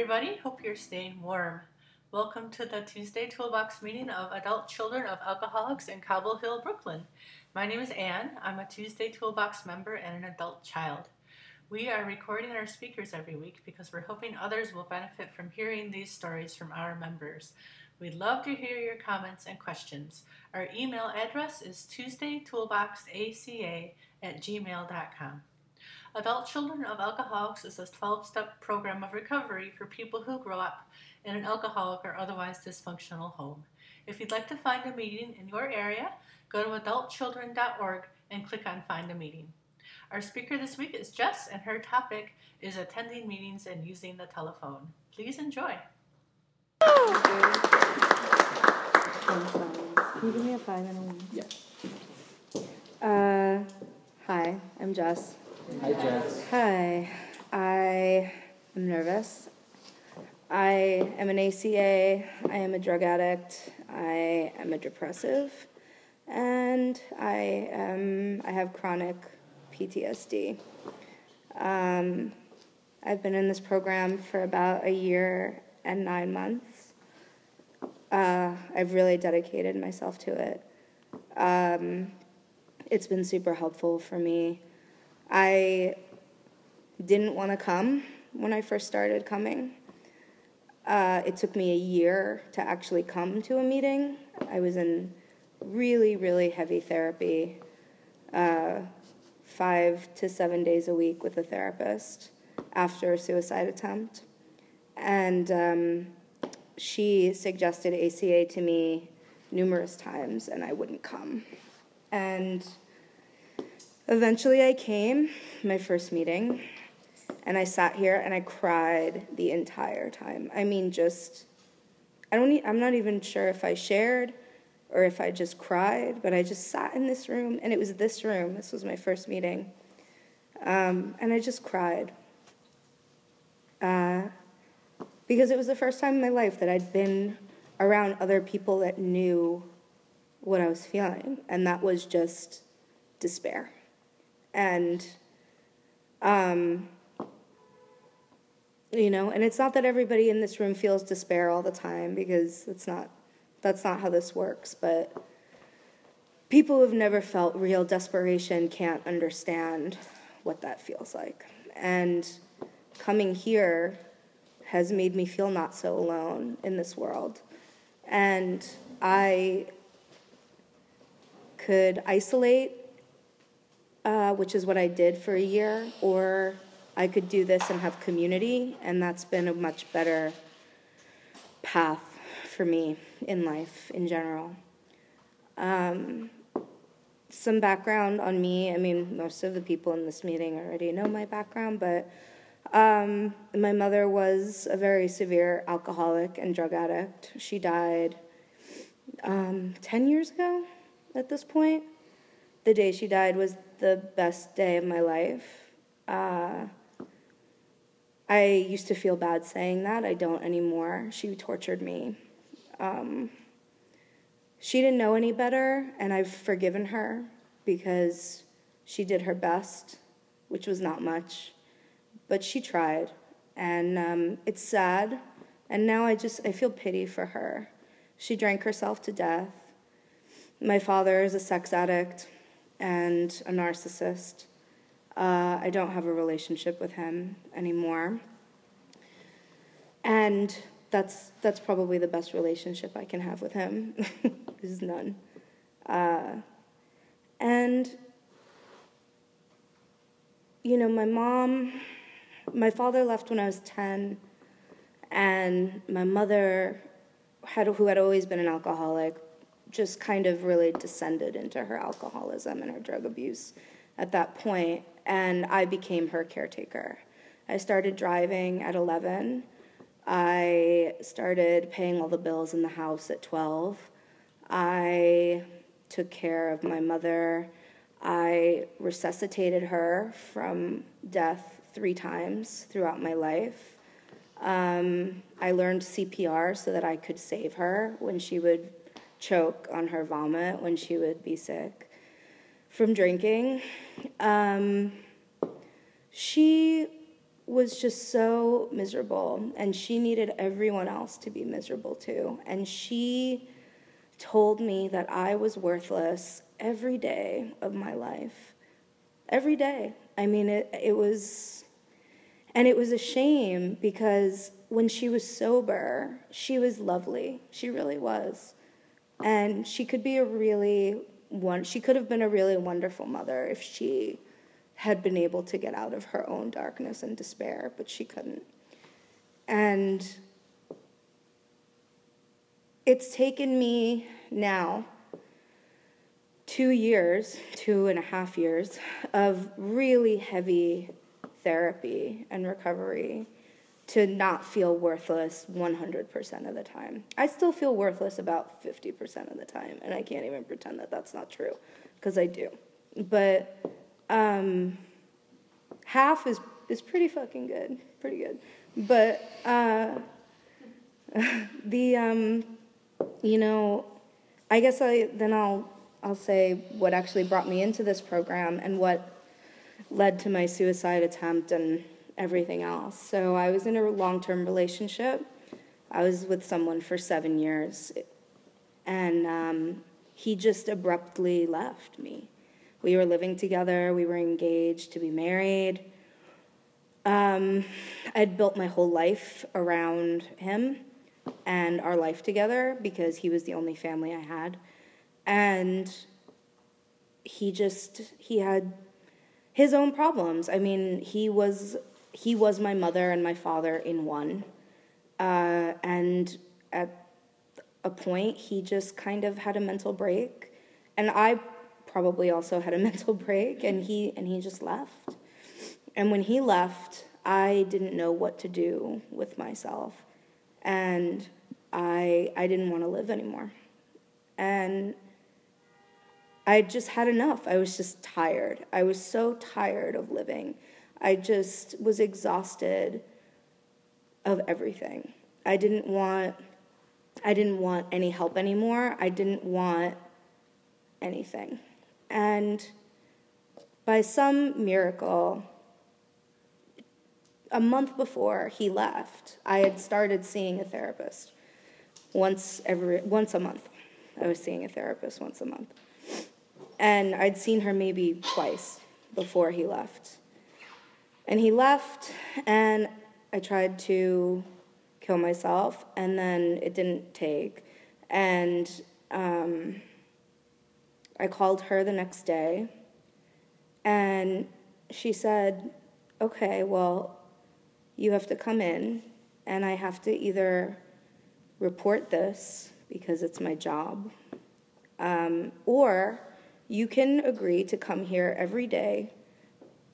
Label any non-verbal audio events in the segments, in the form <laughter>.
Everybody. Hope you're staying warm. Welcome to the Tuesday Toolbox meeting of adult children of alcoholics in Cobble Hill, Brooklyn. My name is Anne. I'm a Tuesday Toolbox member and an adult child. We are recording our speakers every week because we're hoping others will benefit from hearing these stories from our members. We'd love to hear your comments and questions. Our email address is tuesdaytoolboxaca at gmail.com. Adult Children of Alcoholics is a 12 step program of recovery for people who grow up in an alcoholic or otherwise dysfunctional home. If you'd like to find a meeting in your area, go to adultchildren.org and click on Find a Meeting. Our speaker this week is Jess, and her topic is attending meetings and using the telephone. Please enjoy. Can you give me a five and a one? Yes. Uh, hi, I'm Jess. Hi, Jess. Hi, I am nervous. I am an ACA. I am a drug addict. I am a depressive, and I am. I have chronic PTSD. Um, I've been in this program for about a year and nine months. Uh, I've really dedicated myself to it. Um, it's been super helpful for me. I didn't want to come when I first started coming. Uh, it took me a year to actually come to a meeting. I was in really, really heavy therapy, uh, five to seven days a week with a therapist after a suicide attempt. And um, she suggested ACA to me numerous times, and I wouldn't come. And eventually I came, my first meeting, and I sat here and I cried the entire time. I mean, just, I don't, I'm not even sure if I shared or if I just cried, but I just sat in this room, and it was this room. This was my first meeting. Um, and I just cried. Uh, because it was the first time in my life that I'd been around other people that knew what I was feeling, and that was just despair. And, um, you know, and it's not that everybody in this room feels despair all the time because it's not, that's not how this works, but people who have never felt real desperation can't understand what that feels like. And coming here has made me feel not so alone in this world. And I could isolate, uh, which is what I did for a year, or I could do this and have community, and that's been a much better path for me in life in general. Um, some background on me. I mean, most of the people in this meeting already know my background, but um, my mother was a very severe alcoholic and drug addict. She died um, 10 years ago at this point. The day she died was the best day of my life. Uh, I used to feel bad saying that. I don't anymore. She tortured me. Um, she didn't know any better, and I've forgiven her because she did her best, which was not much, but she tried, and um, it's sad. And now I just I feel pity for her. She drank herself to death. My father is a sex addict and a narcissist. Uh, I don't have a relationship with him anymore. And that's, that's probably the best relationship I can have with him, <laughs> is none. Uh, and, you know, my mom, my father left when I was 10, and my mother, had, who had always been an alcoholic, just kind of really descended into her alcoholism and her drug abuse at that point, and I became her caretaker. I started driving at 11. I started paying all the bills in the house at 12. I took care of my mother. I resuscitated her from death three times throughout my life. Um, I learned CPR so that I could save her when she would choke on her vomit, when she would be sick from drinking. Um, she was just so miserable, and she needed everyone else to be miserable too. And she told me that I was worthless every day of my life. Every day. I mean, it, it was, and it was a shame because when she was sober, she was lovely. She really was. And she could be a really one, she could have been a really wonderful mother if she had been able to get out of her own darkness and despair, but she couldn't. And it's taken me now two years, two and a half years of really heavy therapy and recovery to not feel worthless 100% of the time. I still feel worthless about 50% of the time, and I can't even pretend that that's not true because I do. But um, half is is pretty fucking good, pretty good. But uh, <laughs> the um, you know, I guess I then I'll I'll say what actually brought me into this program and what led to my suicide attempt and everything else. So I was in a long-term relationship. I was with someone for seven years, and um, he just abruptly left me. We were living together. We were engaged to be married. Um, I'd built my whole life around him and our life together because he was the only family I had. And he just, he had his own problems. I mean, he was he was my mother and my father in one. Uh, and at a point, he just kind of had a mental break, and I probably also had a <laughs> mental break, and he and he just left. And when he left, I didn't know what to do with myself, and I I didn't want to live anymore, and I just had enough. I was just tired. I was so tired of living. I just was exhausted of everything. I didn't want I didn't want any help anymore. I didn't want anything. And by some miracle, a month before he left, I had started seeing a therapist once every once a month. I was seeing a therapist once a month. And I'd seen her maybe twice before he left. And he left, and I tried to kill myself, and then it didn't take. And um, I called her the next day, and she said, Okay, well, you have to come in, and I have to either report this because it's my job, um, or you can agree to come here every day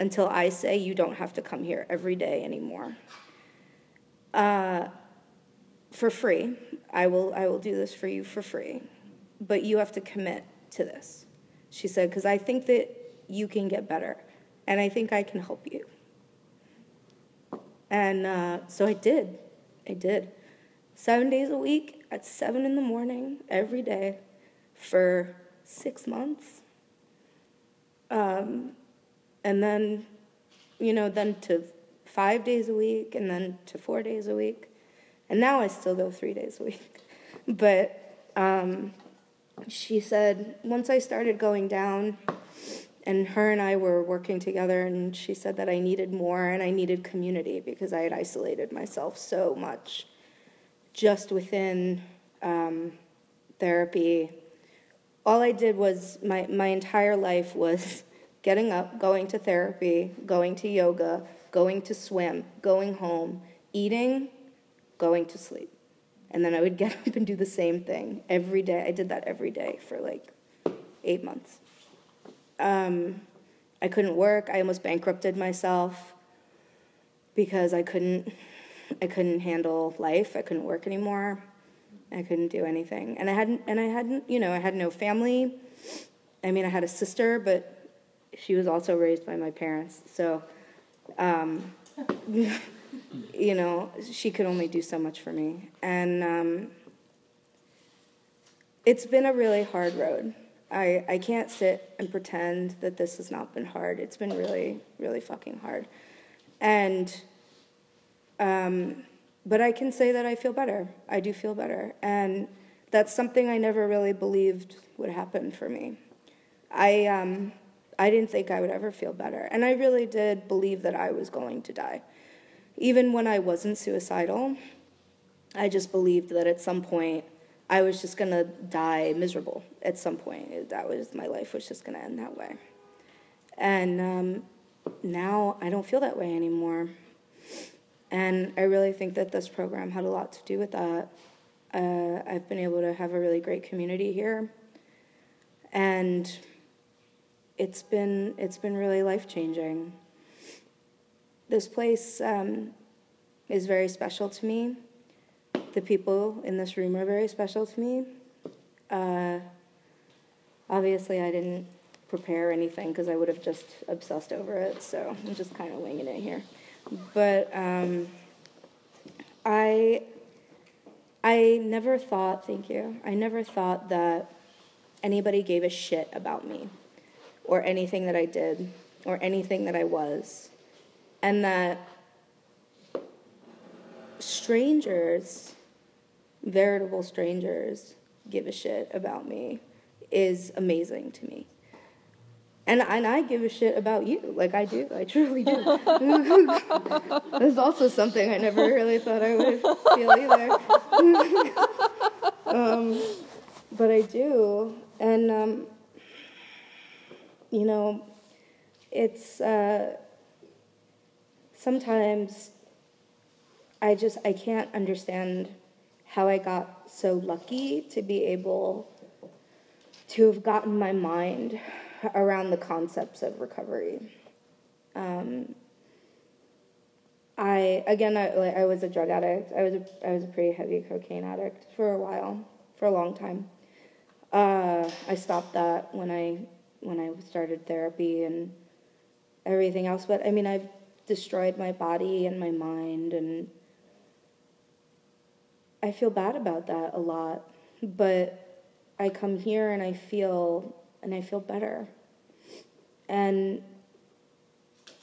until I say you don't have to come here every day anymore. Uh, for free. I will, I will do this for you for free. But you have to commit to this. She said, because I think that you can get better, and I think I can help you. And uh, so I did. I did. Seven days a week at seven in the morning, every day, for six months. Um, and then, you know, then to five days a week, and then to four days a week. And now I still go three days a week. <laughs> But um, she said, once I started going down, and her and I were working together, and she said that I needed more and I needed community because I had isolated myself so much just within um, therapy all I did was my, my entire life was getting up, going to therapy, going to yoga, going to swim, going home, eating, going to sleep. And then I would <laughs> get up and do the same thing every day. I did that every day for like eight months. Um, I couldn't work. I almost bankrupted myself because I couldn't I couldn't handle life. I couldn't work anymore. I couldn't do anything. And I hadn't, and I hadn't, you know, I had no family. I mean, I had a sister, but she was also raised by my parents. So, um, <laughs> you know, she could only do so much for me. And um, it's been a really hard road. I, I can't sit and pretend that this has not been hard. It's been really, really fucking hard. And Um, but I can say that I feel better. I do feel better. And that's something I never really believed would happen for me. I, um, I didn't think I would ever feel better. And I really did believe that I was going to die. Even when I wasn't suicidal, I just believed that at some point I was just going to die miserable. At some point, that was my life was just going to end that way. And um, now I don't feel that way anymore. And I really think that this program had a lot to do with that. Uh, I've been able to have a really great community here, and it's been it's been really life changing. This place um, is very special to me. The people in this room are very special to me. Uh, obviously, I didn't prepare anything because I would have just obsessed over it, so I'm just kind of winging it here. But um, I, I never thought, thank you, I never thought that anybody gave a shit about me or anything that I did or anything that I was. And that strangers, veritable strangers, give a shit about me is amazing to me. And, and I give a shit about you, like I do. I truly do. <laughs> That's also something I never really thought I would feel either. <laughs> um, but I do. And, um, you know, it's uh, sometimes I just, I can't understand how I got so lucky to be able to have gotten my mind around the concepts of recovery. Um, I again, I, like, I was a drug addict. I was a, I was a pretty heavy cocaine addict for a while, for a long time. Uh, I stopped that when I when I started therapy and everything else. But I mean, I've destroyed my body and my mind, and I feel bad about that a lot. But I come here and I feel and I feel better. And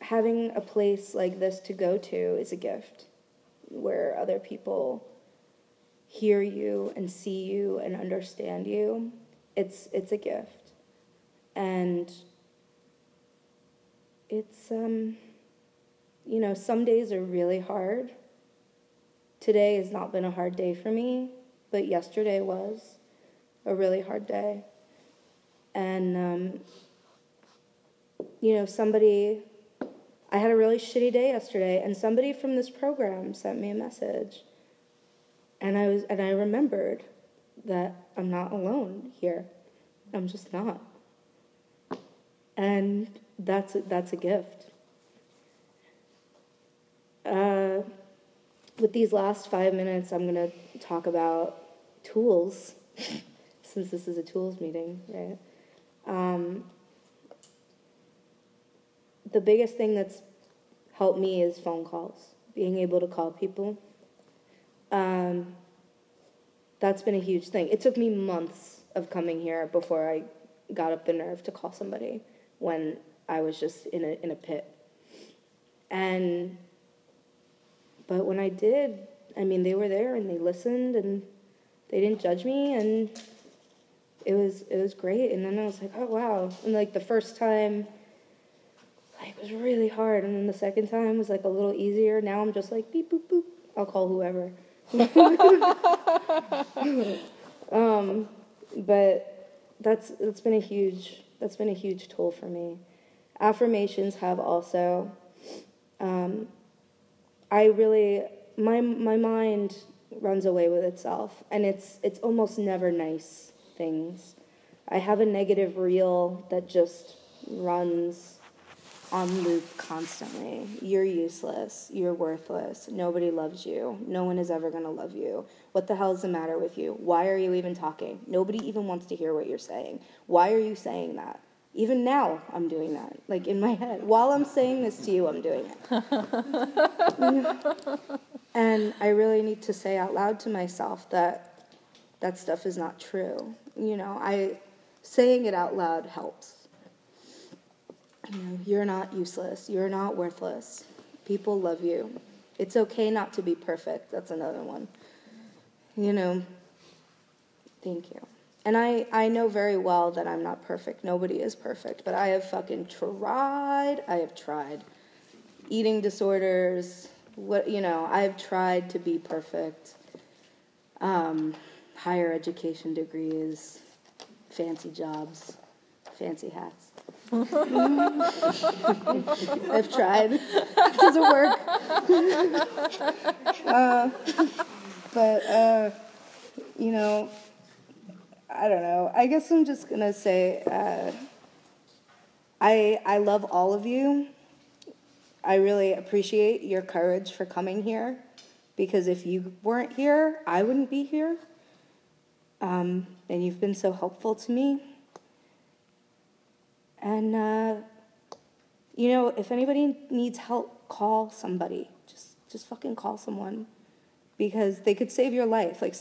having a place like this to go to is a gift where other people hear you and see you and understand you. It's it's a gift. And it's um you know, some days are really hard. Today has not been a hard day for me, but yesterday was a really hard day. And, um, you know, somebody, I had a really shitty day yesterday, and somebody from this program sent me a message. And I was, and I remembered that I'm not alone here. I'm just not. And that's a, that's a gift. Uh, with these last five minutes, I'm going to talk about tools, <laughs> since this is a tools meeting, right? Um, the biggest thing that's helped me is phone calls, being able to call people. Um, that's been a huge thing. It took me months of coming here before I got up the nerve to call somebody when I was just in a in a pit. And but when I did, I mean they were there and they listened and they didn't judge me and it was it was great. And then I was like, oh wow. And like the first time, like it was really hard. And then the second time was like a little easier. Now I'm just like beep boop boop. I'll call whoever. <laughs> <laughs> um, but that's that's been a huge that's been a huge tool for me. Affirmations have also. Um, I really my my mind runs away with itself, and it's it's almost never nice things. I have a negative reel that just runs on loop constantly. You're useless. You're worthless. Nobody loves you. No one is ever going to love you. What the hell is the matter with you? Why are you even talking? Nobody even wants to hear what you're saying. Why are you saying that? Even now, I'm doing that. Like in my head. While I'm saying this to you, I'm doing it. <laughs> and I really need to say out loud to myself that that stuff is not true. You know, I saying it out loud helps. You know, you're not useless. You're not worthless. People love you. It's okay not to be perfect. That's another one. You know, thank you. And I, I know very well that I'm not perfect. Nobody is perfect. But I have fucking tried. I have tried. Eating disorders, what, you know, I've tried to be perfect. Um, higher education degrees, fancy jobs, fancy hats. <laughs> I've tried. It doesn't work. <laughs> Uh, but, uh, you know, I don't know. I guess I'm just going to say uh, I, I love all of you. I really appreciate your courage for coming here because if you weren't here, I wouldn't be here. Um, and you've been so helpful to me. And, uh, you know, if anybody needs help, call somebody. Just, just fucking call someone because they could save your life. Like